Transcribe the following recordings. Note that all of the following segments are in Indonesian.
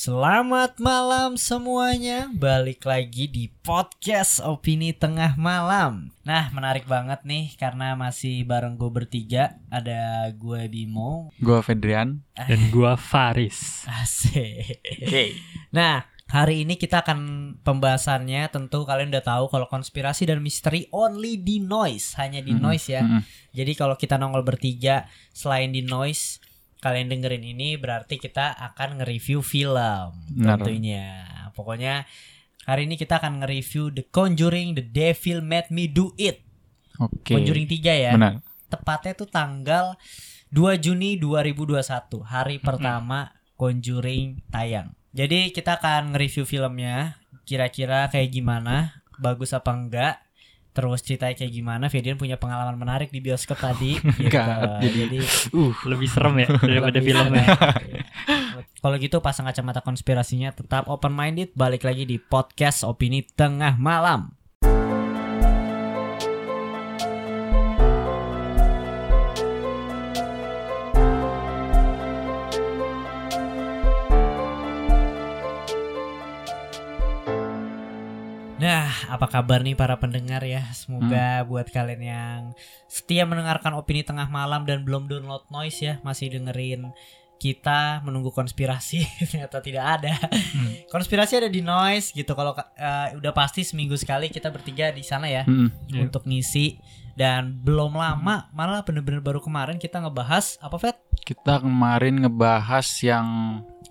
Selamat malam semuanya, balik lagi di podcast Opini Tengah Malam. Nah, menarik banget nih karena masih bareng gue bertiga, ada gue Bimo, Gua Fedrian. dan gua Faris. Asik. Nah, hari ini kita akan pembahasannya tentu kalian udah tahu kalau konspirasi dan misteri only di noise, hanya di Mm-mm, noise ya. mm-mm. Jadi kalau kita nongol bertiga selain di noise, kalian dengerin ini berarti kita akan nge-review film Benar. tentunya. Pokoknya hari ini kita akan nge-review The Conjuring The Devil Made Me Do It. Oke. Conjuring 3 ya. Benar. Tepatnya tuh tanggal 2 Juni 2021, hari pertama Conjuring tayang. Jadi kita akan nge-review filmnya, kira-kira kayak gimana, bagus apa enggak, terus ceritanya kayak gimana. Fedian punya pengalaman menarik di bioskop tadi. gitu. Enggak, jadi- Jadi Uh, lebih serem ya daripada filmnya. serem. Kalau gitu pasang kacamata konspirasinya tetap open minded. Balik lagi di podcast opini tengah malam. Apa kabar nih para pendengar ya? Semoga buat kalian yang setia mendengarkan opini tengah malam dan belum download noise ya, masih dengerin kita menunggu konspirasi ternyata tidak ada. Konspirasi ada di noise gitu. Kalau eh, udah pasti seminggu sekali kita bertiga di sana ya Mm-mm. Iya. untuk ngisi dan belum lama malah bener-bener baru kemarin kita ngebahas apa Fed? Kita kemarin ngebahas yang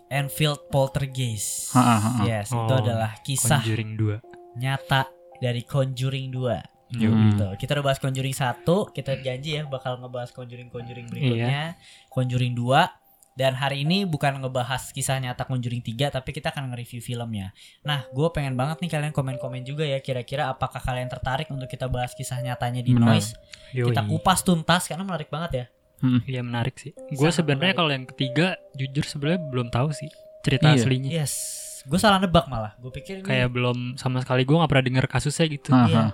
Enfield Poltergeist. Ha, ha, ha. Yes, itu Oh, adalah kisah Conjuring 2. Nyata dari Conjuring 2. Yuk. gitu. Kita udah bahas Conjuring 1, kita janji ya bakal ngebahas Conjuring-Conjuring berikutnya. Conjuring 2 dan hari ini bukan ngebahas kisah nyata Conjuring 3 tapi kita akan nge-review filmnya. Nah, gue pengen banget nih kalian komen-komen juga ya kira-kira apakah kalian tertarik untuk kita bahas kisah nyatanya di Benar. Noise. Yoi. Kita kupas tuntas karena menarik banget ya. Mm-mm. Iya menarik sih. Gue sebenarnya kalau yang ketiga jujur sebenarnya belum tahu sih cerita Iya. aslinya. Yes. Gue salah nebak malah. Gue pikir ini Kayak belum sama sekali gue nggak pernah denger kasusnya gitu. Ha, Iya. ha.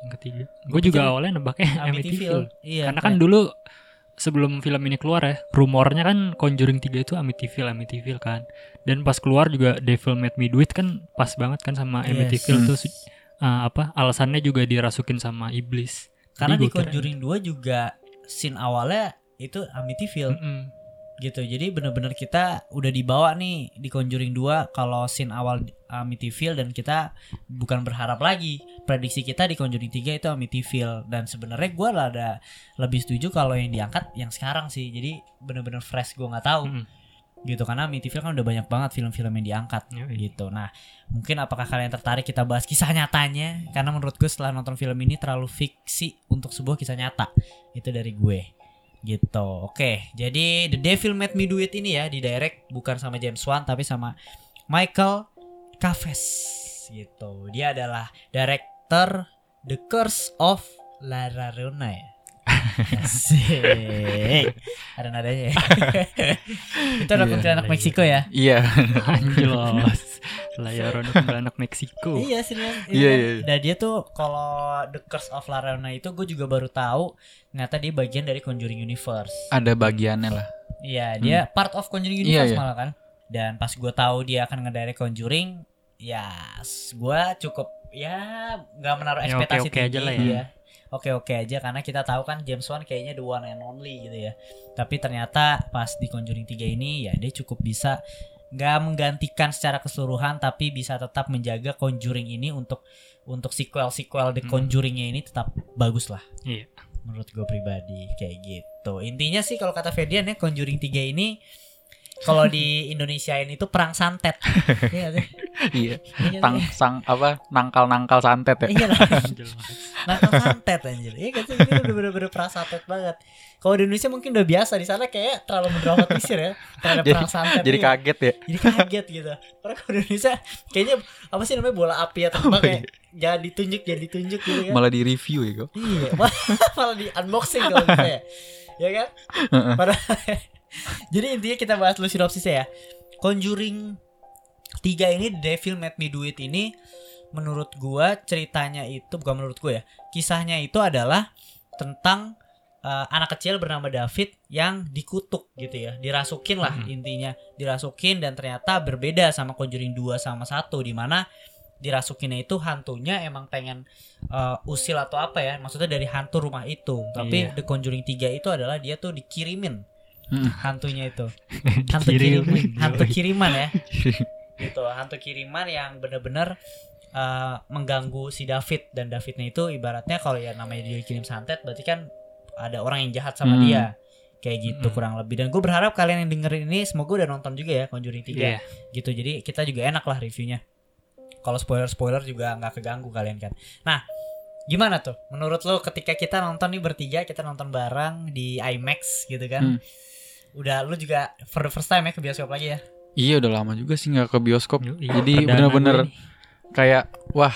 Yang ketiga. Gua Gue juga awalnya nebaknya Amityville. Iya. Karena kan dulu sebelum film ini keluar ya, rumornya kan Conjuring 3 itu Amityville, Amityville kan. Dan pas keluar juga Devil Made Me Do It kan pas banget kan sama Yes. Amityville Hmm. tuh su- uh, apa alasannya juga dirasukin sama iblis. karena Jadi di kira- Conjuring 2 juga scene awalnya itu Amityville. Mm-mm. Gitu. Jadi bener-bener kita udah dibawa nih di Conjuring 2 kalau scene awal Amityville dan kita bukan berharap lagi. Prediksi kita di Conjuring 3 itu Amityville. Dan sebenarnya gue lah ada lebih setuju kalau yang diangkat yang sekarang sih. Jadi bener-bener fresh gue nggak tahu. Mm-mm. gitu karena Amityville kan udah banyak banget film-film yang diangkat Yoi. gitu. Nah mungkin apakah kalian tertarik kita bahas kisah nyatanya? Karena menurut gue setelah nonton film ini terlalu fiksi untuk sebuah kisah nyata. Itu dari gue gitu. Oke jadi The Devil Made Me Do It ini ya di direct bukan sama James Wan tapi sama Michael Caves gitu. Dia adalah director The Curse of La Llorona ya Asik. Ada nadanya ya. Itu anak Iya, kuntilanak iya. Meksiko ya. Iya. Anjlos. Layaran anak Meksiko. Iya serius. Iya, kan. iya, iya. Dan dia tuh kalau The Curse of La Llorona itu gue juga baru tahu ternyata dia bagian dari Conjuring Universe. Ada bagiannya lah. Iya, dia part of Conjuring Iya, Universe iya. malah kan. Dan pas gue tahu dia akan ngedirect Conjuring, ya gue cukup ya nggak menaruh Ya, ekspektasi oke-oke aja tinggi, lah ya. Oke-oke aja karena kita tahu kan James Wan kayaknya the one and only gitu ya. Tapi ternyata pas di Conjuring 3 ini ya dia cukup bisa nggak menggantikan secara keseluruhan tapi bisa tetap menjaga Conjuring ini untuk untuk sequel-sequel The Hmm. Conjuring-nya ini tetap bagus lah Iya. menurut gue pribadi kayak gitu intinya sih kalau kata Ferdian ya Conjuring 3 ini kalau di Indonesia ini tuh perang santet iya? Iya. Iya Tang sang apa nangkal-nangkal santet ya. iya nangkal santet anjir iya kan sih ini udah bener-bener perang santet banget kalau di Indonesia mungkin udah biasa di sana kayak terlalu mendramatisir ya terhadap Jadi- perang santet Jadi iya. kaget ya. jadi kaget gitu karena kalau di Indonesia kayaknya apa sih namanya bola api ya terbang Oh, kayak jangan ditunjuk jangan ditunjuk gitu kan Malah di review ya kok. Iya, malah di unboxing kalau bisa ya. Ya kan? Padahal Jadi intinya kita bahas dulu sinopsisnya ya. Conjuring 3 ini The Devil Made Me Do It ini menurut gua ceritanya itu bukan menurut gua ya. Kisahnya itu adalah tentang eh, anak kecil bernama David yang dikutuk gitu ya dirasukin lah Mhm. intinya dirasukin dan ternyata berbeda sama Conjuring 2 sama 1 di mana dirasukinnya itu hantunya emang pengen eh, usil atau apa ya maksudnya dari hantu rumah itu tapi Iya. The Conjuring 3 itu adalah dia tuh dikirimin Mm. hantunya itu. Hantu kiriman. hantu kiriman ya. Gitu hantu kiriman yang bener-bener uh, mengganggu si David. Dan Davidnya itu ibaratnya kalau ya namanya dia kirim santet berarti kan ada orang yang jahat sama Hmm. dia. Kayak gitu Hmm. kurang lebih. Dan gue berharap kalian yang dengerin ini semoga udah nonton juga ya Conjuring 3 Iya. gitu jadi kita juga enak lah reviewnya. Kalau spoiler spoiler juga nggak keganggu kalian kan. Nah gimana tuh? Menurut lo ketika kita nonton nih bertiga kita nonton bareng di IMAX gitu kan? Hmm. Udah lu juga for the first time ya ke bioskop lagi ya Iya udah lama juga sih nggak ke bioskop. Jadi bener-bener gue kayak wah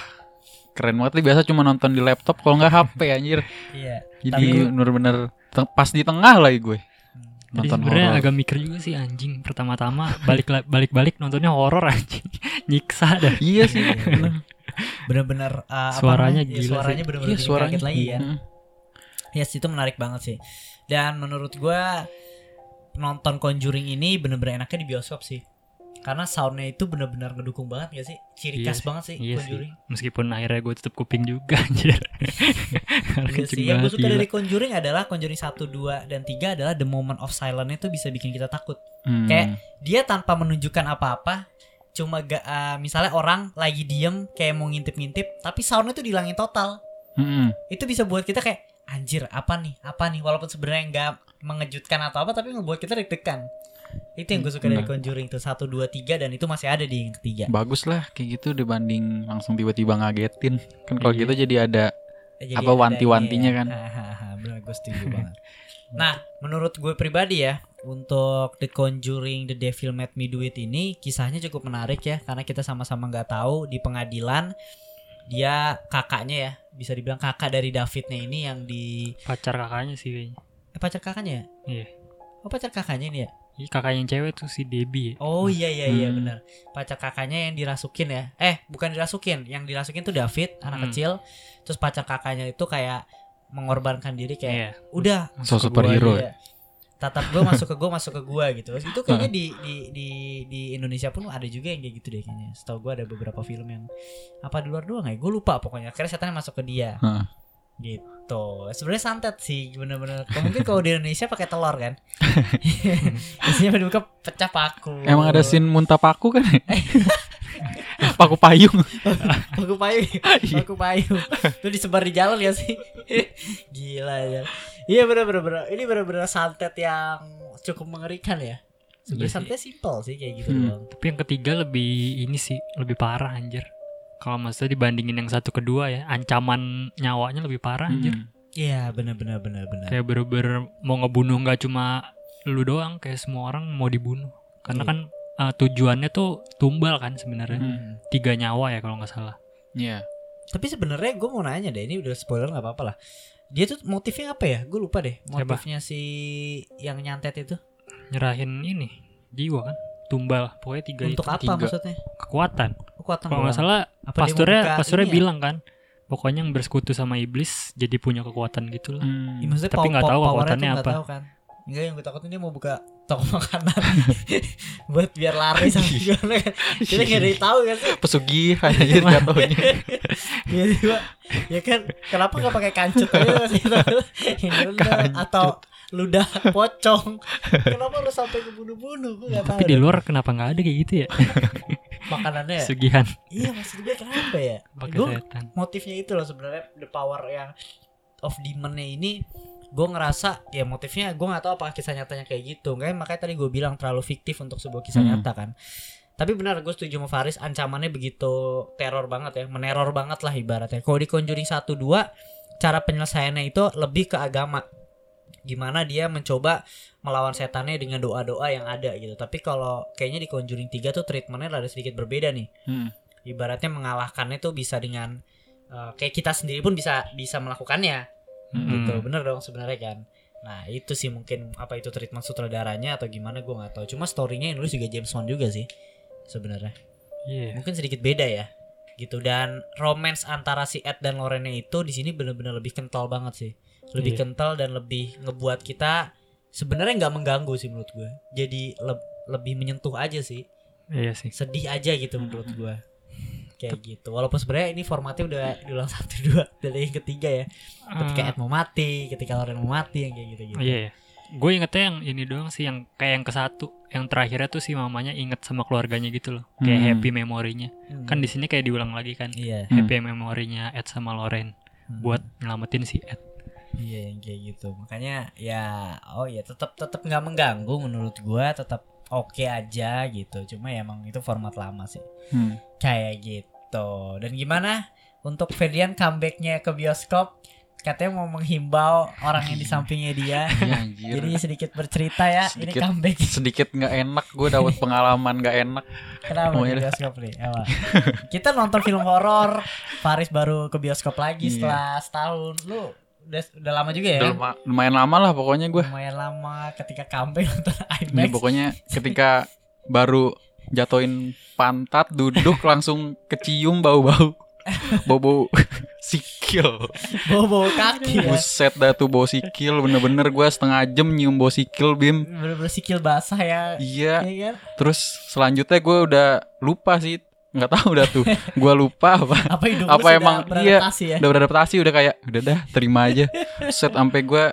keren banget nih biasa cuma nonton di laptop kalau nggak HP anjir. iya Jadi bener-bener pas di tengah lagi gue Jadi nonton sebenarnya agak mikir juga sih anjing. Pertama-tama balik balik balik nontonnya horor anjing. Nyiksa dah. Iya sih. bener. bener-bener uh, apa Suaranya namanya? Ya, gila suaranya sih. bener-bener Iya suaranya kaget lagi ya yes itu menarik banget sih dan menurut gua nonton Conjuring ini bener-bener enaknya di bioskop sih karena soundnya itu bener-bener ngedukung banget gak sih ciri Iya khas sih, banget sih Iya sih. Conjuring Meskipun akhirnya gue tutup kuping juga anjir. Iya sih, yang gue suka gila. dari Conjuring adalah Conjuring 1, 2, dan 3 adalah the moment of silence itu bisa bikin kita takut. Hmm. Kayak dia tanpa menunjukkan apa-apa, cuma ga, uh, misalnya orang lagi diem kayak mau ngintip-ngintip, tapi soundnya tuh dihilangin total. Mm-mm. Itu bisa buat kita kayak anjir apa nih, apa nih, walaupun sebenarnya nggak mengejutkan atau apa, tapi ngebuat kita deg-degan. Itu yang gue suka dari Benar. Conjuring tuh 1, 2, 3 dan itu masih ada di yang ketiga. Bagus lah kayak gitu dibanding langsung tiba-tiba ngagetin. Kan kalau Iya. gitu jadi ada Eh, Apa ada wanti-wantinya ya. kan? Gue setuju banget. Nah, menurut gue pribadi ya, untuk The Conjuring The Devil Made Me Do It ini kisahnya cukup menarik ya, karena kita sama-sama nggak tahu di pengadilan dia kakaknya ya, bisa dibilang kakak dari Davidnya ini yang di pacar kakaknya sih kayaknya. eh, pacar kakaknya ya? Iya. Oh pacar kakaknya ini ya? Ih, kakak yang cewek tuh si Debbie. ya. Oh iya iya iya Hmm. benar. Pacar kakaknya yang dirasukin ya. Eh, bukan dirasukin, yang dirasukin tuh David, anak Hmm. kecil. Terus pacar kakaknya itu kayak mengorbankan diri kayak Iya. udah So masuk ke superhero gua aja. Tatap gue masuk ke gue masuk ke gue gitu. Itu kayaknya di, di di di Indonesia pun ada juga yang kayak gitu deh kayaknya. Setahu gue ada beberapa film yang apa di luar doang ya? Gue lupa pokoknya. Akhirnya setannya masuk ke dia. Heeh. gitu. Sebenarnya santet sih bener-bener. Mungkin kalau di Indonesia pakai telur kan? Isinya dibuka pecah paku. Emang ada scene muntah paku kan? paku payung. paku payung paku payung itu disebar di jalan ya sih gila ya iya bener bener bener ini bener bener santet yang cukup mengerikan ya Iya sebenarnya sih. santet simple sih kayak gitu Hmm. doang Tapi yang ketiga lebih ini sih lebih parah anjir. Kalau maksudnya dibandingin yang satu kedua ya, ancaman nyawanya lebih parah anjir. Mm. iya bener bener bener bener Kayak bener-bener mau ngebunuh nggak cuma lu doang, kayak semua orang mau dibunuh. Karena Iya. kan uh, tujuannya tuh tumbal kan sebenarnya. Hmm. Tiga nyawa ya kalau nggak salah. Iya. tapi sebenarnya gue mau nanya deh ini udah spoiler nggak apa-apa lah dia tuh motifnya apa ya gue lupa deh Siapa? motifnya si yang nyantet itu Nyerahin ini jiwa kan, tumbal. Pokoknya tiga untuk itu apa tiga. maksudnya kekuatan. kekuatan Kalau nggak salah Apa pasturnya pasturnya ya? bilang kan, pokoknya yang bersekutu sama iblis jadi punya kekuatan gitu lah. Mm. Ya, maksudnya Tapi nggak tahu kekuatannya apa. tahu kan. Enggak yang gue takutin dia mau buka toko makanan buat biar lari sama gimana kan. Kita nggak ada tahu kan. Pesugihan anjir jatuhnya. Tiba-tiba ya kan kenapa nggak pakai kancut aja Kancut. atau ludah pocong. Kenapa lu sampai kebunuh-bunuh? Gue nggak tahu. Tapi di luar kenapa nggak ada kayak gitu ya? makanannya. ya? Sugihan Iya maksud gue kenapa ya? pakai Gue setan. motifnya itu loh sebenarnya the power yang of demonnya ini gue ngerasa ya motifnya gue nggak tahu apakah kisah nyatanya kayak gitu. Makanya makanya tadi gue bilang terlalu fiktif untuk sebuah kisah Hmm. nyata kan. Tapi benar gue setuju sama Faris ancamannya begitu teror banget ya meneror banget lah ibaratnya. Kalau di Conjuring 1 2 cara penyelesaiannya itu lebih ke agama. Gimana dia mencoba melawan setannya dengan doa-doa yang ada gitu. Tapi kalau kayaknya di Conjuring 3 tuh treatmentnya rada sedikit berbeda nih. Mm. ibaratnya mengalahkannya tuh bisa dengan eh, kayak kita sendiri pun bisa bisa melakukannya Mm-mm. gitu bener dong sebenarnya kan. Nah itu sih mungkin apa itu treatment sutradaranya atau gimana gue nggak tahu. Cuma storynya yang nulis juga James Wan juga sih sebenarnya. Iya. mungkin sedikit beda ya gitu. Dan romance antara si Ed dan Lorena itu di sini bener-bener lebih kental banget sih. Lebih Iya. kental dan lebih ngebuat kita sebenarnya nggak mengganggu sih menurut gue jadi leb- lebih menyentuh aja sih. Iya sih. sedih aja gitu menurut gue kayak gitu walaupun sebenarnya ini formatnya udah diulang satu dua dari yang ketiga ya ketika Ah, Ed mau mati ketika Loren mau mati yang kayak gitu gitu Iya ya. Gue ingetnya yang ini doang sih yang kayak yang ke satu, yang terakhirnya tuh si mamanya inget sama keluarganya gitu loh, kayak Hmm. happy memorinya. Kan di sini kayak diulang lagi kan, iya Hmm. happy memorinya Ed sama Loren Hmm. buat nyelamatin si Ed. Iya yang kayak gitu. Makanya ya oh ya tetap tetap nggak mengganggu menurut gua tetap oke aja gitu. Cuma ya emang itu format lama sih. Hmm. Kayak gitu. Dan gimana untuk Ferdian comebacknya ke bioskop? Katanya mau menghimbau orang yang di sampingnya dia. Iya, anjir. Jadi sedikit bercerita ya. Sedikit. Ini comeback. sedikit nggak enak gue dapat pengalaman nggak enak Kenapa Oh, di iya. bioskop nih? Apa? Kita nonton film horor. Faris baru ke bioskop lagi Iya. setelah setahun. Lu udah udah lama juga ya? Udah luma- lumayan lama lah pokoknya gue lumayan lama ketika comeback nonton Ini IMAX pokoknya ketika baru jatuhin pantat duduk langsung kecium bau-bau. Bau-bau sikil. Bawa kaki ya. Buset dah tuh bau sikil bener-bener gue setengah jam nyium bau sikil bim. Bener-bener sikil basah ya. Iya. Iya kan? terus selanjutnya gue udah lupa sih. Nggak tahu udah tuh. Gue lupa apa. Apa Apa emang- beradaptasi ya? udah beradaptasi udah kayak udah dah terima aja. Set sampai gue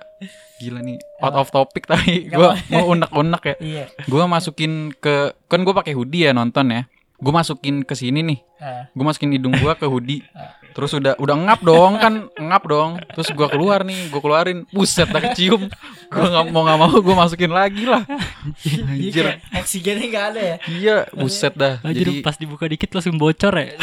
gila nih. Out of topic tapi gue mau unek-unek ya. Iya. Gue masukin ke kan gue pakai hoodie ya nonton ya. Gue masukin ke sini nih. Ah, gue masukin hidung gue ke hoodie. Terus udah udah ngap dong kan ngap dong. Terus gue keluar nih gue keluarin. Buset dah kecium. Gue nggak mau nggak mau gue masukin lagi lah. Jadi anjir. oksigennya nggak ada ya. Iya buset dah. Anjir jadi pas dibuka dikit langsung bocor ya.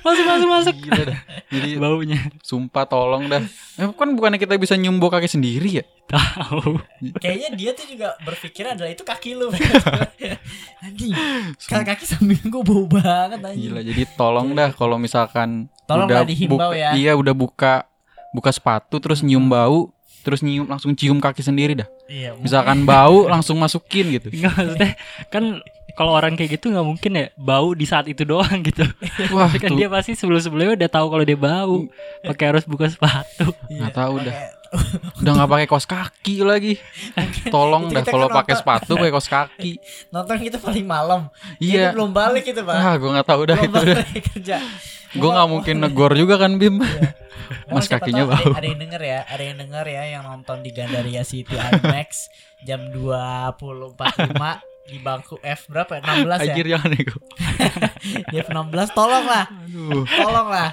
Masuk masuk masuk. gila dah jadi Baunya. sumpah tolong dah eh, kan bukannya kita bisa nyium bau kaki sendiri ya Tahu. kayaknya dia tuh juga berpikir adalah itu kaki lu anjing kaki kaki samping gue bau banget anjing Gila jadi tolong dah kalau misalkan Tolong udah dihimbau buka, ya. Iya udah buka buka sepatu terus nyium bau terus nyium langsung cium kaki sendiri dah. iya Misalkan bau langsung masukin gitu. Enggak maksudnya kan kalau orang kayak gitu nggak mungkin ya bau di saat itu doang gitu. Wah Tapi kan tuh dia pasti sebelum-sebelumnya udah tahu kalau dia bau. Pakai harus buka sepatu. Iya, nggak tahu dah. pakai- udah nggak pakai kaos kaki lagi. Tolong dah kalau kan pakai sepatu pakai kaos kaki. nonton kita paling malam Iya. Belum balik itu pak Ah gue nggak tahu dah belum itu dah. balik kerja Gue nggak mungkin negor juga kan Bim. Oh, Mas kakinya tahu ada- bau. Ada, yang denger ya, ada yang denger ya yang nonton di Gandaria City IMAX jam 20.45 di bangku F berapa ya? 16 ya? Anjir jangan nego. Di F16 tolong lah. Aduh. Tolong lah.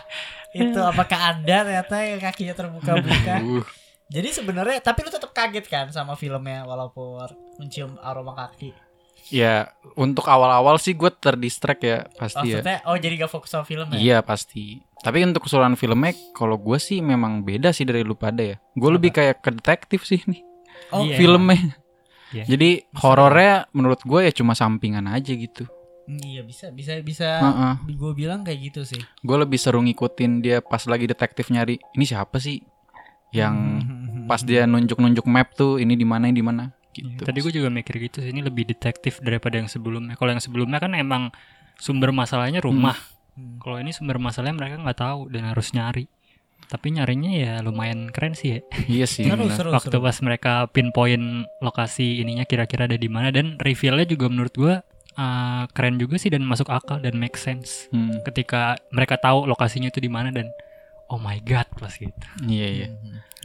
Itu apakah Anda ternyata yang kakinya terbuka-buka? Jadi sebenarnya tapi lu tetap kaget kan sama filmnya walaupun mencium aroma kaki. Ya untuk awal-awal sih gue terdistract ya pasti ya. Maksudnya oh jadi gak fokus sama film ya? Iya pasti. Tapi untuk keseluruhan filmnya, kalau gue sih memang beda sih dari lu pada ya. Gue lebih kayak ke detektif sih nih Oh, Iya. filmnya. Iya. Jadi horornya menurut gue ya cuma sampingan aja gitu. mm, iya bisa bisa bisa Heeh. gue bilang kayak gitu sih. Gue lebih seru ngikutin dia pas lagi detektif nyari ini siapa sih yang Hmm. pas dia nunjuk-nunjuk map tuh ini di mana ini di mana gitu. Tadi gue juga mikir gitu sih ini lebih detektif daripada yang sebelumnya. Kalau yang sebelumnya kan emang sumber masalahnya rumah. Hmm. Kalau ini sumber masalahnya mereka nggak tahu dan harus nyari. Tapi nyarinya ya lumayan keren sih ya. Iya sih. Seru, seru, Waktu seru. pas mereka pinpoint lokasi ininya kira-kira ada di mana dan revealnya juga menurut gue uh, keren juga sih dan masuk akal dan make sense. Hmm, Ketika mereka tahu lokasinya itu di mana dan oh my god pas gitu. Iya iya.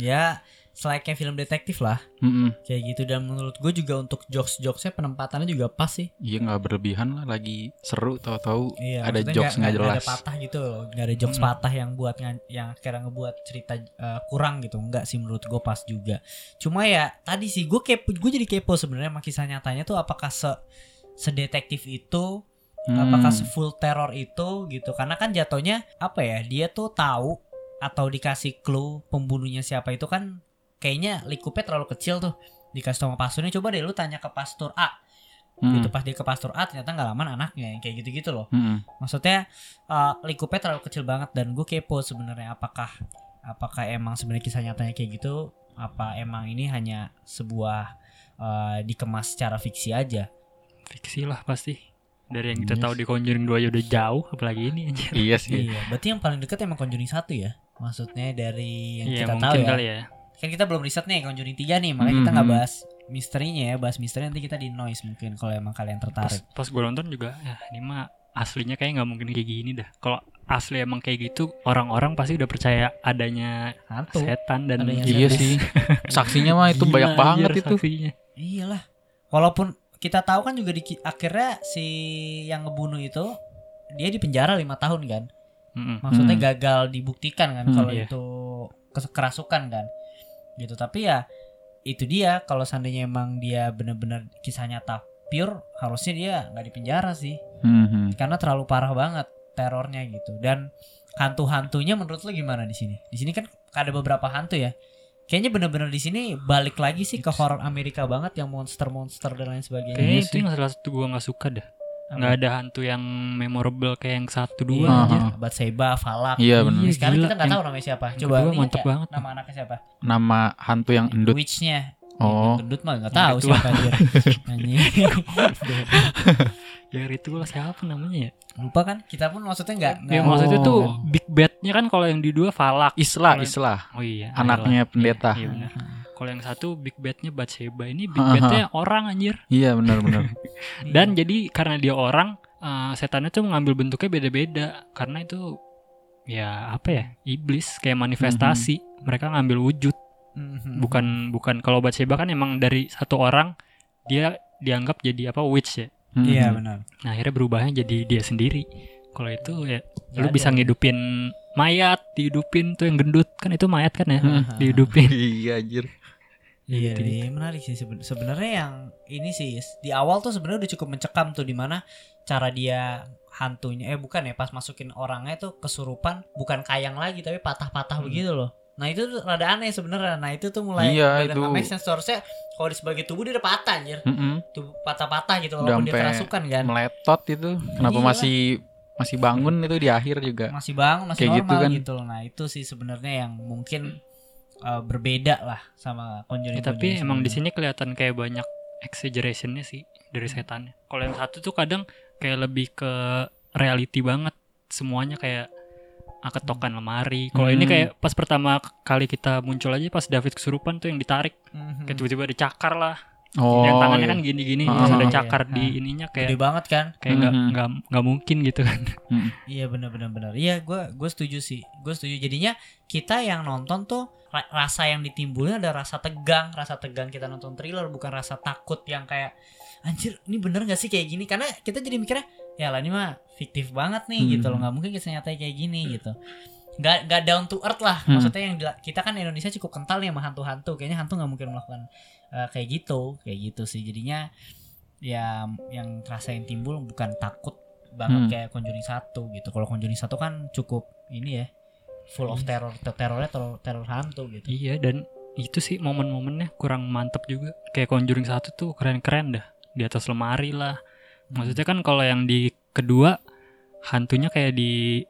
Ya, selayaknya film detektif lah, Mm-mm. kayak gitu dan menurut gue juga untuk jokes-jokesnya penempatannya juga pas sih. Iya nggak berlebihan lah lagi seru tahu-tahu Iya, ada jokes nggak nggak jelas. ada patah gitu loh, nggak ada jokes Hmm. patah yang buat yang akhirnya ngebuat cerita eh, kurang gitu, enggak sih menurut gue pas juga. Cuma ya tadi sih gue kepo, gue jadi kepo sebenarnya sama kisah nyatanya tuh apakah se sedetektif itu Hmm. apakah full teror itu gitu karena kan jatuhnya apa ya dia tuh tahu atau dikasih clue pembunuhnya siapa itu kan kayaknya likupnya terlalu kecil tuh dikasih sama pasturnya coba deh lu tanya ke pastor A Hmm. gitu pas dia ke pastor A ternyata nggak lama anaknya yang kayak gitu-gitu loh Mm-mm. maksudnya uh, likupnya terlalu kecil banget dan gue kepo sebenarnya apakah apakah emang sebenarnya kisah nyatanya kayak gitu apa emang ini hanya sebuah uh, dikemas secara fiksi aja Fiksi lah pasti. Dari yang kita Iya tahu di Conjuring 2 ya udah jauh apalagi ini aja. Iya sih. iya berarti yang paling dekat emang Conjuring satu ya Maksudnya dari yang Iya kita tahu mungkin ya. kali ya. Kan kita belum riset nih Conjuring 3 nih, makanya kita nggak bahas misterinya ya, bahas misteri nanti kita di noise mungkin kalau emang kalian Pas, tertarik. pas gue nonton juga ya ini mah aslinya kayak nggak mungkin kayak gini dah. Kalau asli emang kayak gitu orang-orang pasti udah percaya adanya Hantu. setan dan Adanya Iya setan. sih. Saksinya mah itu Gila, banyak banget anjir, itu. saksinya. Iyalah. Walaupun kita tahu kan juga di akhirnya si yang ngebunuh itu dia di penjara lima tahun kan. Maksudnya Hmm. gagal dibuktikan kan Hmm, kalau iya. itu kerasukan kan. Gitu. Tapi ya itu dia. Kalau seandainya emang dia bener-bener kisah nyata pure harusnya dia nggak di penjara sih. Mhm. karena terlalu parah banget terornya gitu. Dan hantu-hantunya menurut lo gimana di sini? Di sini kan ada beberapa hantu ya. Kayaknya bener-bener di sini balik lagi sih ke horor Amerika banget yang monster-monster dan lain sebagainya. Kayaknya Iya itu yang salah satu gue nggak suka dah. Nggak ada hantu yang memorable kayak yang satu dua Iya, aja. Batseba, Falak. Iya benar. Iya, Sekarang gila. kita nggak tahu namanya siapa. Coba kedua ini mantep ya, banget. Nama anaknya siapa? Nama hantu yang endut. Witch-nya. Oh. Yang gendut mah nggak tahu siapa anjir. Anjing. Ya ritual siapa namanya ya? Lupa kan? Kita pun maksudnya nggak Ya nggak- maksudnya Oh. tuh big bad-nya kan kalau yang di dua Falak. Islah, Kalau- Islah. Oh iya. Anaknya Ayla. pendeta. Iya, iya benar. Kalau yang satu big bad-nya Batseba ini big Aha. bad-nya orang anjir. Iya benar-benar. Iya. Dan jadi karena dia orang eh, setannya tuh mengambil bentuknya beda-beda karena itu ya apa ya iblis kayak manifestasi mereka ngambil wujud Mhm. bukan bukan kalau Batseba kan emang dari satu orang dia dianggap jadi apa witch ya Iya Mhm. benar. nah akhirnya berubahnya jadi dia sendiri kalau itu ya lu Ada. bisa ngidupin mayat dihidupin tuh yang gendut kan itu mayat kan ya Hmm. dihidupin Iya anjir. Iya, Gitu. iya, menarik sih seben- sebenarnya yang ini sih di awal tuh sebenarnya udah cukup mencekam tuh di mana cara dia hantunya eh bukan ya pas masukin orangnya tuh kesurupan bukan kayang lagi tapi patah-patah Hmm. begitu loh. Nah itu tuh rada aneh sebenarnya. Nah itu tuh mulai Iya, itu. make sense. Harusnya kalau di sebagai tubuh dia udah patah anjir. Mhm. Tubuh patah-patah gitu Udah walaupun dia kerasukan kan. Meletot itu. Kenapa Iya. masih masih bangun itu di akhir juga. Masih bangun, masih Kayak gitu normal kan. gitu loh. Nah itu sih sebenarnya yang mungkin uh, berbeda lah sama Conjuring. Ya, tapi emang di sini kelihatan kayak banyak exaggerationnya sih dari setannya. Kalau yang satu tuh kadang kayak lebih ke reality banget semuanya kayak ketokan lemari. Kalau ini Hmm. kayak pas pertama kali kita muncul aja pas David kesurupan tuh yang ditarik Mhm. kayak tiba-tiba dicakar lah. Oh. yang tangannya iya. kan gini-gini Ah, ada iya, cakar iya. di Ah. ininya gede kayak banget kan. kayak nggak Mhm. nggak nggak mungkin gitu kan. Mhm. Iya benar-benar benar. Iya gue gue setuju sih. Gue setuju. Jadinya kita yang nonton tuh ra- rasa yang ditimbulnya ada rasa tegang, rasa tegang kita nonton thriller bukan rasa takut yang kayak anjir ini bener gak sih kayak gini karena kita jadi mikirnya ya lah ini mah fiktif banget nih Hmm. gitu loh nggak mungkin kisah nyatanya kayak gini gitu nggak nggak down to earth lah Hmm. maksudnya yang kita kan Indonesia cukup kental nih sama hantu-hantu kayaknya hantu nggak mungkin melakukan eh, kayak gitu kayak gitu sih jadinya ya yang rasa yang timbul bukan takut banget Hmm. kayak Conjuring satu gitu kalau Conjuring satu kan cukup ini ya full of terror terornya teror, teror hantu gitu Iya dan itu sih momen-momennya kurang mantep juga. Kayak Conjuring satu tuh keren-keren dah di atas lemari lah. Maksudnya kan kalau yang di kedua hantunya kayak di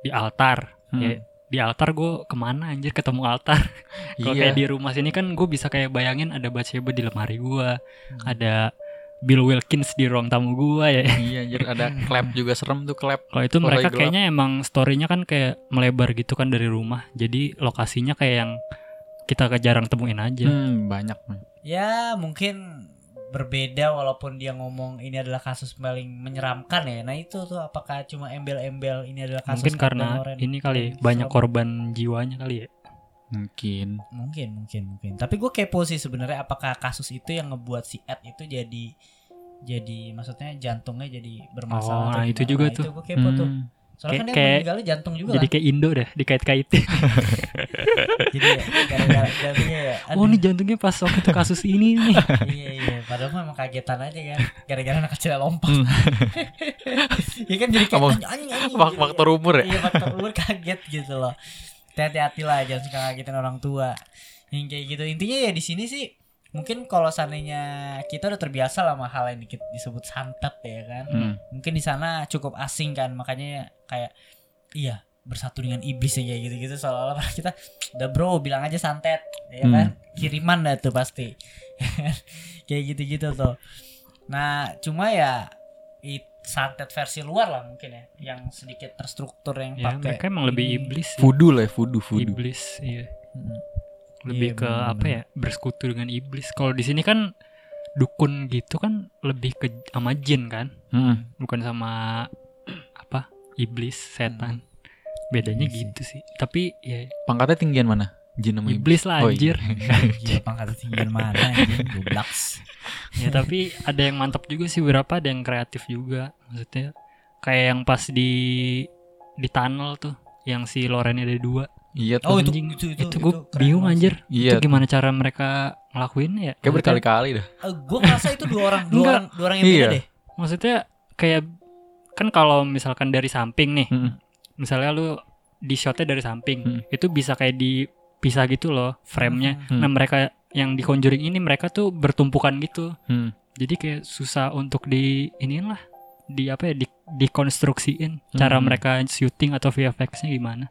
di altar. Hmm. Ya, di altar gue ke mana anjir ketemu altar. Kalau Iya. kayak di rumah sini kan gue bisa kayak bayangin ada Bathsheba di lemari gue, Hmm. ada Bill Wilkins di ruang tamu gue ya. Iya anjir ada clap juga serem tuh clap. Kalau itu mereka gelap. kayaknya emang storynya kan kayak melebar gitu kan dari rumah. Jadi lokasinya kayak yang kita jarang temuin aja. Hmm, banyak. ya mungkin berbeda walaupun dia ngomong ini adalah kasus paling menyeramkan ya nah itu tuh apakah cuma embel-embel ini adalah kasus Mungkin karena Captain Oren ini kali paling banyak serem? korban jiwanya kali ya. Mungkin. mungkin mungkin mungkin tapi gue kepo sih sebenarnya apakah kasus itu yang ngebuat si Ed itu jadi jadi maksudnya jantungnya jadi bermasalah Oh, nah itu juga Nah, tuh. itu gue kepo tuh Soalnya kan dia Kayak- meninggalnya jantung juga Jadi kan kayak Indo dah dikait-kaitin. jadi ya, gara-gara jantungnya ya oh, ini jantungnya pas waktu itu kasus ini nih. iya iya padahal mah emang kagetan aja kan gara-gara anak kecil lompat Hmm. ya kan jadi kayak anjing anjing anjing Fak-. Faktor umur ya. iya faktor umur kaget gitu loh hati-hati lah jangan suka ngagetin orang tua yang kayak gitu intinya ya di sini sih mungkin kalau seandainya kita udah terbiasa lah sama hal yang dikit disebut santet ya kan Hmm. mungkin di sana cukup asing kan makanya kayak iya bersatu dengan iblis kayak gitu-gitu seolah-olah kita udah bro bilang aja santet ya Hmm. kan kiriman dah tuh pasti kayak gitu-gitu tuh nah cuma ya itu santet versi luar lah mungkin ya yang sedikit terstruktur yang Ya, pakai mereka emang lebih iblis. Voodoo lah, ya, voodoo, voodoo. Iblis, iya. Mm. Lebih Iya, ke bener-bener. apa ya? Bersekutu dengan iblis. Kalau di sini kan dukun gitu kan lebih ke sama jin kan, Hmm. bukan sama apa? Iblis, setan. Bedanya Iya sih. gitu sih. Tapi ya Pangkatnya tinggian mana? Jin sama iblis. iblis lah Oh, anjir. Gila pangkat tinggi mana goblaks. ya tapi ada yang mantap juga sih beberapa ada yang kreatif juga maksudnya kayak yang pas di di tunnel tuh yang si Loren ada dua Iya tuh. Oh itu Anjing, itu itu, itu, gue keren bingung banget anjir Iya. itu gimana cara mereka ngelakuin ya Kayak berkali-kali dah. gue ngerasa itu dua orang dua Enggak. orang dua orang yang beda Iya. deh. maksudnya kayak kan kalau misalkan dari samping nih Hmm. misalnya lu di shotnya dari samping Hmm. itu bisa kayak dipisah gitu loh frame-nya Hmm. nah mereka yang di conjuring ini mereka tuh bertumpukan gitu Hmm. jadi kayak susah untuk di iniin lah di apa ya di dikonstruksiin cara Hmm. mereka syuting atau VFX-nya gimana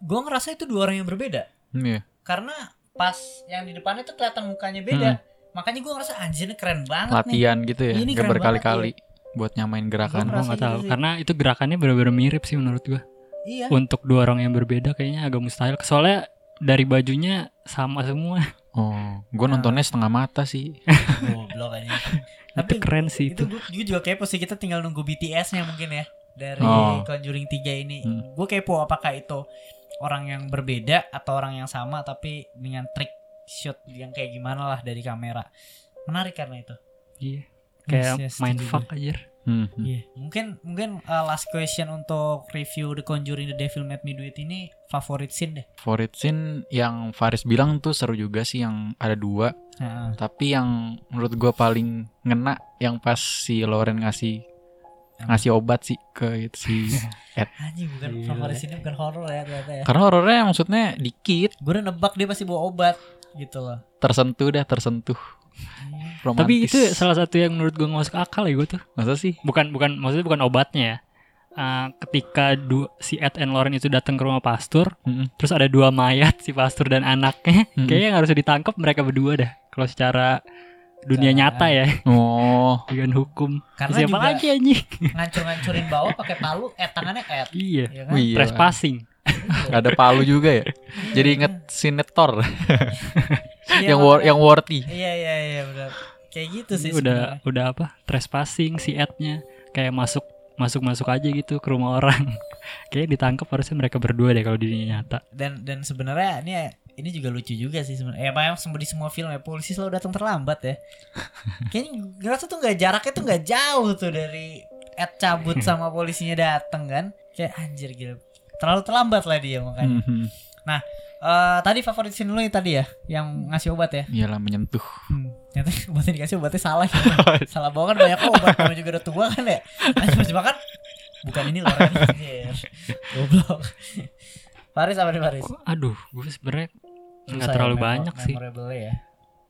Gue ngerasa itu dua orang yang berbeda Iya. karena pas yang di depannya tuh kelihatan mukanya beda. Makanya gue ngerasa anjir ini keren banget nih. Latihan gitu ya. Ini Kayak keren berkali-kali buat nyamain gerakan. Gua gue Rasa nggak gitu tahu sih. karena itu gerakannya benar-benar mirip sih menurut gua Iya. untuk dua orang yang berbeda kayaknya agak mustahil soalnya dari bajunya sama semua Oh, gue nontonnya setengah mata sih. Goblok aja. itu Tapi keren sih itu itu gue juga kepo sih kita tinggal nunggu BTS-nya mungkin ya dari Oh. Conjuring 3 ini. Hmm. Gue kepo apakah itu orang yang berbeda atau orang yang sama tapi dengan trik shoot yang kayak gimana lah dari kamera. Menarik karena itu. iya kayak Yes, yes, main setuju fuck aja Hmm. hmm. Iya. Mungkin mungkin uh, last question untuk review The Conjuring The Devil Made Me Do It ini favorit scene deh. Favorit scene yang Faris bilang tuh seru juga sih yang ada dua. Heeh. Tapi yang menurut gue paling ngena yang pas si Loren ngasih ngasih obat sih ke itu si Anjing bukan Gila. favorit scene bukan horor ya ternyata ya. karena horornya maksudnya dikit Gue udah nebak dia pasti bawa obat gitu loh. tersentuh dah tersentuh romantis tapi itu salah satu yang menurut gua nggak masuk akal ya gue tuh masa sih bukan bukan maksudnya bukan obatnya ya Eh, ketika du, si Ed and Lauren itu datang ke rumah pastor Mm-mm. terus ada dua mayat si pastor dan anaknya Mm-mm. kayaknya yang harus ditangkap mereka berdua dah kalau secara dunia nyata ya. Oh. Dengan hukum. Karena siapa juga lagi anjing? Ngancur-ngancurin bawah pakai palu, eh tangannya eh. iya. Ya kan? iya. Trespassing. Gak ada palu juga ya? Jadi inget sinetor Iya, yang war, yang worthy. Iya iya iya benar. Kayak gitu sih udah sebenarnya. udah apa? Trespassing si Ednya. Kayak masuk masuk masuk aja gitu ke rumah orang. Kayak ditangkap harusnya mereka berdua deh kalau di dunia nyata. Dan dan sebenarnya ini ini juga lucu juga sih sebenarnya. Ya memang semua di semua film ya polisi selalu datang terlambat ya. Kayaknya ngerasa tuh nggak jaraknya tuh nggak jauh tuh dari Ed cabut sama polisinya datang kan. Kayak anjir gila. Terlalu terlambat lah dia makanya. Mhm. Eh, tadi favorit scene lu yang tadi ya, yang ngasih obat ya. iyalah menyentuh Hmm. Ternyata obat yang dikasih obatnya salah ya. salah bawa kan banyak obat namanya juga udah tua kan ya. Nah, pas makan bukan ini loh. Goblok. Faris apa nih Faris? aduh gue sebenarnya nggak ya terlalu memo- banyak sih ya.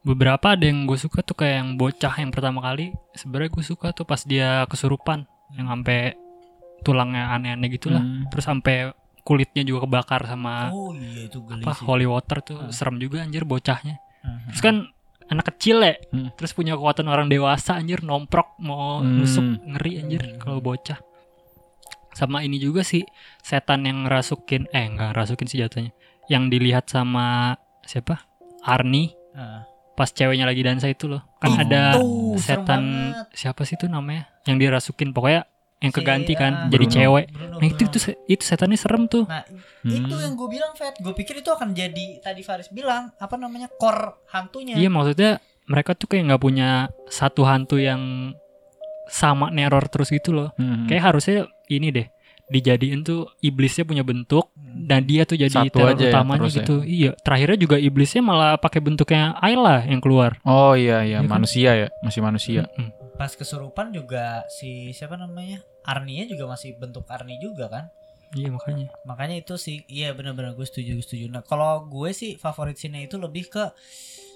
beberapa ada yang gue suka tuh kayak yang bocah yang pertama kali sebenarnya gue suka tuh pas dia kesurupan yang sampai tulangnya aneh-aneh gitu lah Hmm. terus sampai kulitnya juga kebakar sama Oh iya itu geli apa sih. holy water tuh Hmm. serem juga anjir bocahnya Hmm. terus kan anak kecil ya Hmm. terus punya kekuatan orang dewasa anjir nomprok mau Hmm. nusuk ngeri anjir Hmm. kalau bocah sama ini juga sih setan yang ngerasukin eh enggak ngerasukin sih jatuhnya yang dilihat sama siapa Arni Ah. pas ceweknya lagi dansa itu loh kan Itu, ada serem setan siapa sih itu namanya yang dirasukin pokoknya yang Si, keganti ah, kan jadi Bruno. cewek Bruno, nah itu Bruno. itu itu setannya serem tuh Nah, Hmm. itu yang gue bilang Fat. Gue pikir itu akan jadi tadi Faris bilang apa namanya core hantunya. iya maksudnya mereka tuh kayak nggak punya satu hantu yang sama neror terus gitu loh Mhm. kayak harusnya ini deh dijadiin tuh iblisnya punya bentuk Hmm. dan dia tuh jadi Satu teror aja ya, utamanya ya. gitu iya terakhirnya juga iblisnya malah pakai bentuknya Ayla yang keluar oh iya iya kan? manusia ya masih manusia Mm-mm. Pas kesurupan juga si siapa namanya? Arninya juga masih bentuk Arni juga kan? iya makanya Makanya itu sih iya benar-benar gue setuju gue setuju. Nah, kalau gue sih favorit scene itu lebih ke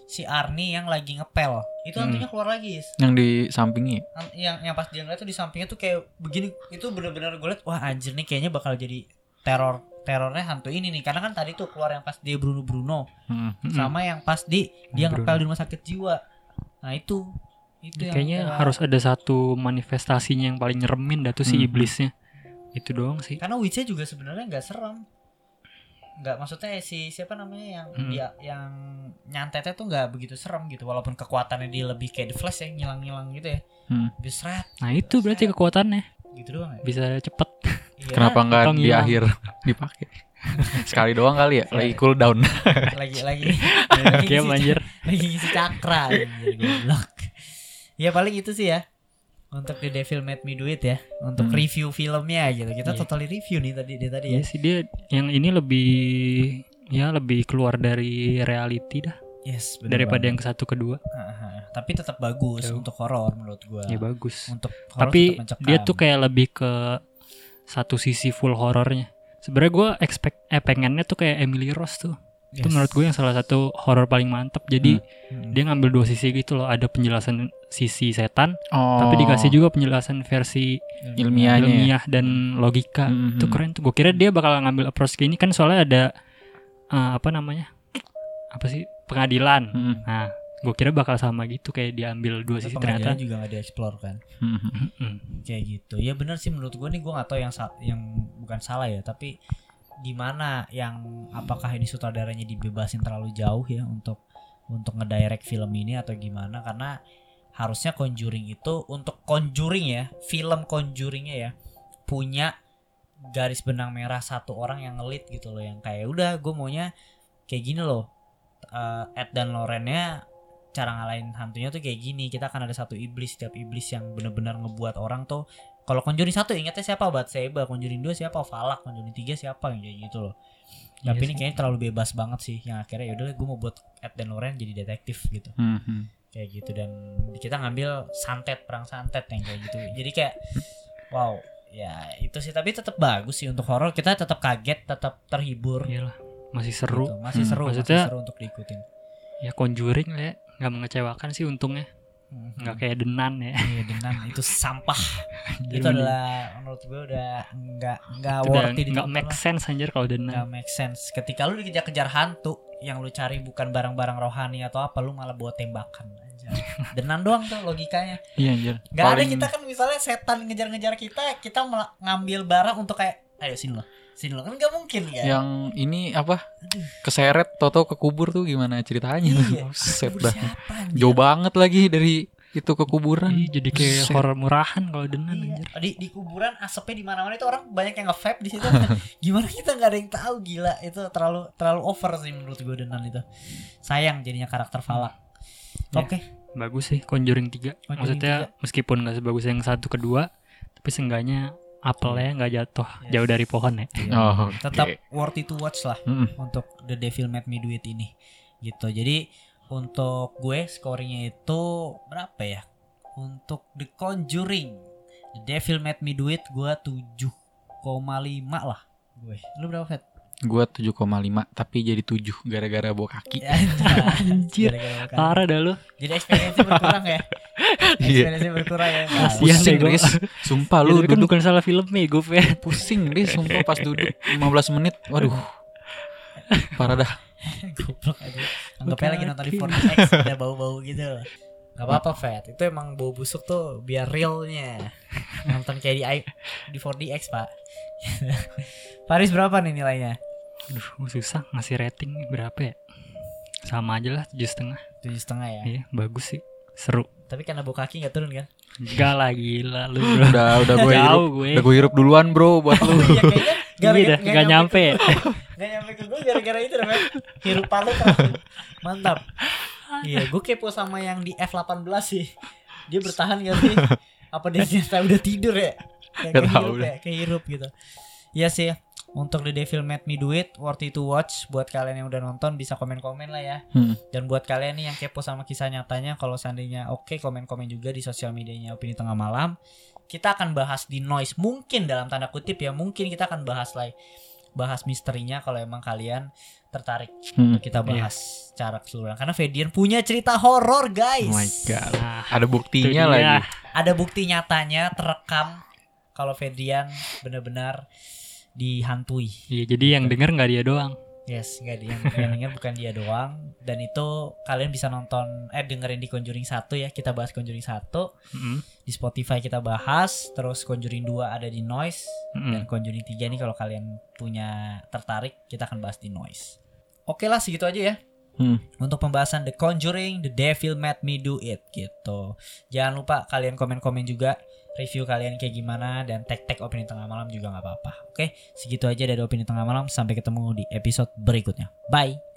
si Arni yang lagi ngepel. Itu Hmm. hantunya keluar lagi. Yang di sampingnya An- Yang yang pas dia ngeliat tuh di sampingnya tuh kayak begini. Itu benar-benar gue liat wah anjir nih kayaknya bakal jadi teror terornya hantu ini nih karena kan tadi tuh keluar yang pas dia Bruno Bruno Mhm. Mm-mm. sama yang pas di dia Bruno. ngepel di rumah sakit jiwa. Nah, itu Itu yang Kayaknya kayak- harus ada satu manifestasinya yang paling nyeremin dah tuh si Mhm. iblisnya. Itu doang sih. karena Witch juga sebenarnya nggak serem. Nggak maksudnya si siapa namanya yang Hmm. dia yang nyantetnya tuh nggak begitu serem gitu walaupun kekuatannya dia lebih kayak The Flash ya ngilang-ngilang gitu ya. Hmm. Bisa seret Nah itu berarti kekuatannya gitu doang ya. bisa cepet. Iya, Kenapa nggak di ngilang. akhir dipakai? Sekali doang kali ya, lagi cool down. lagi lagi lagi Game ngisi- anjir. lagi ngisi cakra anjir. Ya paling itu sih ya untuk The Devil Made Me Do It ya untuk Hmm. review filmnya gitu kita Iya. totally review nih tadi dia tadi ya Iya sih dia yang ini lebih ya lebih keluar dari reality dah yes bener daripada yang banget. ke satu kedua. Haha, tapi tetap bagus Jauh. untuk horor menurut gua Ya bagus. untuk horor Tapi dia tuh kayak lebih ke satu sisi full horornya. Sebenarnya gue expect eh pengennya tuh kayak Emily Rose tuh. Itu Yes. menurut gue yang salah satu horor paling mantep. Jadi Hmm. dia ngambil dua sisi gitu loh. Ada penjelasan sisi setan, Oh. tapi dikasih juga penjelasan versi ilmiahnya. ya? ilmiah dan logika. Mhm. Itu keren tuh. Gue kira dia bakal ngambil approach kayak ini kan soalnya ada eh, apa namanya? Apa sih? Pengadilan. Hmm. Nah, gue kira bakal sama gitu kayak diambil dua Tapi sisi ternyata. juga gak dieksplor kan Hmm. Mm-mm. kayak gitu ya bener sih menurut gue nih gue nggak tahu yang yang bukan salah ya tapi di mana yang apakah ini sutradaranya dibebasin terlalu jauh ya untuk untuk ngedirect film ini atau gimana karena harusnya Conjuring itu untuk Conjuring ya film Conjuringnya ya punya garis benang merah satu orang yang ngelit gitu loh yang kayak udah gue maunya kayak gini loh. Eh, Ed dan Lorennya cara ngalahin hantunya tuh kayak gini kita akan ada satu iblis setiap iblis yang benar-benar ngebuat orang tuh kalau Conjuring satu ingatnya siapa? Batseba Conjuring dua siapa? Falak Conjuring tiga siapa? Yang kayak gitu loh. Iya tapi ini sih. kayaknya terlalu bebas banget sih yang akhirnya yaudah gue mau buat Ed dan Loren jadi detektif gitu. Hmm. Kayak gitu dan kita ngambil santet perang santet yang kayak gitu jadi kayak wow ya itu sih tapi tetap bagus sih untuk horor kita tetap kaget tetap terhibur Iyalah, masih seru. gitu. masih Hmm. seru masih Maksudnya- seru untuk diikutin Ya Conjuring ya, nggak mengecewakan sih untungnya. Hmm. Nggak kayak Denan ya. Iya dengan itu sampah. Itu adalah menurut gue udah nggak nggak udah worthy nggak make sense anjir kalau Nggak Denan. make sense. Ketika lu dikejar-kejar hantu yang lu cari bukan barang-barang rohani atau apa, lu malah bawa tembakan aja. Denan doang tuh logikanya. Iya anjir. Gak ada Paling- kita kan misalnya setan ngejar-ngejar kita, kita ngambil barang untuk kayak ayo sini lo. Sini lo kan gak mungkin ya. yang ini apa? Keseret Toto ke kubur tuh gimana ceritanya? Iya. Siapa, anjir? Jauh banget lagi dari itu ke kuburan. Ih, jadi kayak Buset. horor murahan kalau Denan Iya. anjir. Di, di kuburan asapnya di mana-mana itu orang banyak yang nge-vape di situ. Gimana kita nggak ada yang tahu gila itu terlalu terlalu over sih menurut gue Denan itu. Sayang jadinya karakter Falak. Ya. Oke. Bagus sih Conjuring 3. Conjuring Maksudnya meskipun nggak sebagus yang satu kedua, tapi seenggaknya apelnya nggak jatuh Yes. jauh dari pohon ya. Oh, oke. Tetap worthy to watch lah Mm-mm. untuk The Devil Made Me Do It ini. Gitu. Jadi untuk gue scoringnya itu berapa ya? Untuk The Conjuring The Devil Made Me Do It gue 7,5 lah gue. Lu berapa Fet? Gua 7,5 tapi jadi 7 gara-gara bawa kaki. Ya, Anjir. Parah dah lu. Jadi experience berkurang ya. Iya. Experience berkurang ya. Kasihan Pusing, deh gua. Riz. Sumpah Ya, lu kan duduk bukan salah filmnya gue ya. pusing deh sumpah pas duduk 15 menit. Waduh. Parah dah. Goblok aja. Anggapnya lagi nonton di Kaki. 4DX ada bau-bau gitu. Gak apa-apa Fat. Itu emang bau busuk tuh biar realnya. Nonton kayak di i- di 4DX, Pak. Faris berapa nih nilainya? Aduh, susah ngasih rating berapa ya? Sama aja lah tujuh setengah. Tujuh setengah ya. Iya, bagus sih. Seru. Tapi karena bau kaki gak turun kan? Enggak lah gila lu bro. Udah udah gue hirup. Jauh gue. Udah gue hirup duluan, Bro, buat lu. Iya kayaknya Iya dah, nggak nyampe ya. Gak nyampe ke gue gara-gara itu namanya Hirup palu terlalu Mantap Iya gue kepo sama yang di F18 sih Dia bertahan gak sih Apa dia ternyata udah tidur ya Kayak Gak tahu kehirup ya Kehirup gitu Iya sih untuk The Devil Made Me Do It Worthy to watch Buat kalian yang udah nonton Bisa komen-komen lah ya Hmm. Dan buat kalian nih yang kepo sama kisah nyatanya Kalau seandainya oke komen-komen juga di sosial medianya Opini Tengah Malam Kita akan bahas di noise Mungkin dalam tanda kutip ya Mungkin kita akan bahas lah Bahas misterinya Kalau emang kalian tertarik Hmm. Untuk kita bahas secara keseluruhan Karena Fedian punya cerita horor guys Oh my god. Nah, Ada buktinya lagi. Ada bukti nyatanya terekam Kalau Fedian benar-benar dihantui Iya, jadi yang denger nggak dia doang. Yes, nggak dia yang denger bukan dia doang. Dan itu kalian bisa nonton eh dengerin di Conjuring 1 ya. Kita bahas Conjuring 1 Mm-mm. di Spotify kita bahas, terus Conjuring 2 ada di Noise Mm-mm. dan Conjuring 3 nih kalau kalian punya tertarik kita akan bahas di Noise. Oke lah segitu aja ya. Hmm. Untuk pembahasan The Conjuring, The Devil Made Me Do It gitu. Jangan lupa kalian komen-komen juga review kalian kayak gimana dan tag-tag opini tengah malam juga nggak apa-apa. Oke, segitu aja dari opini tengah malam. Sampai ketemu di episode berikutnya. Bye.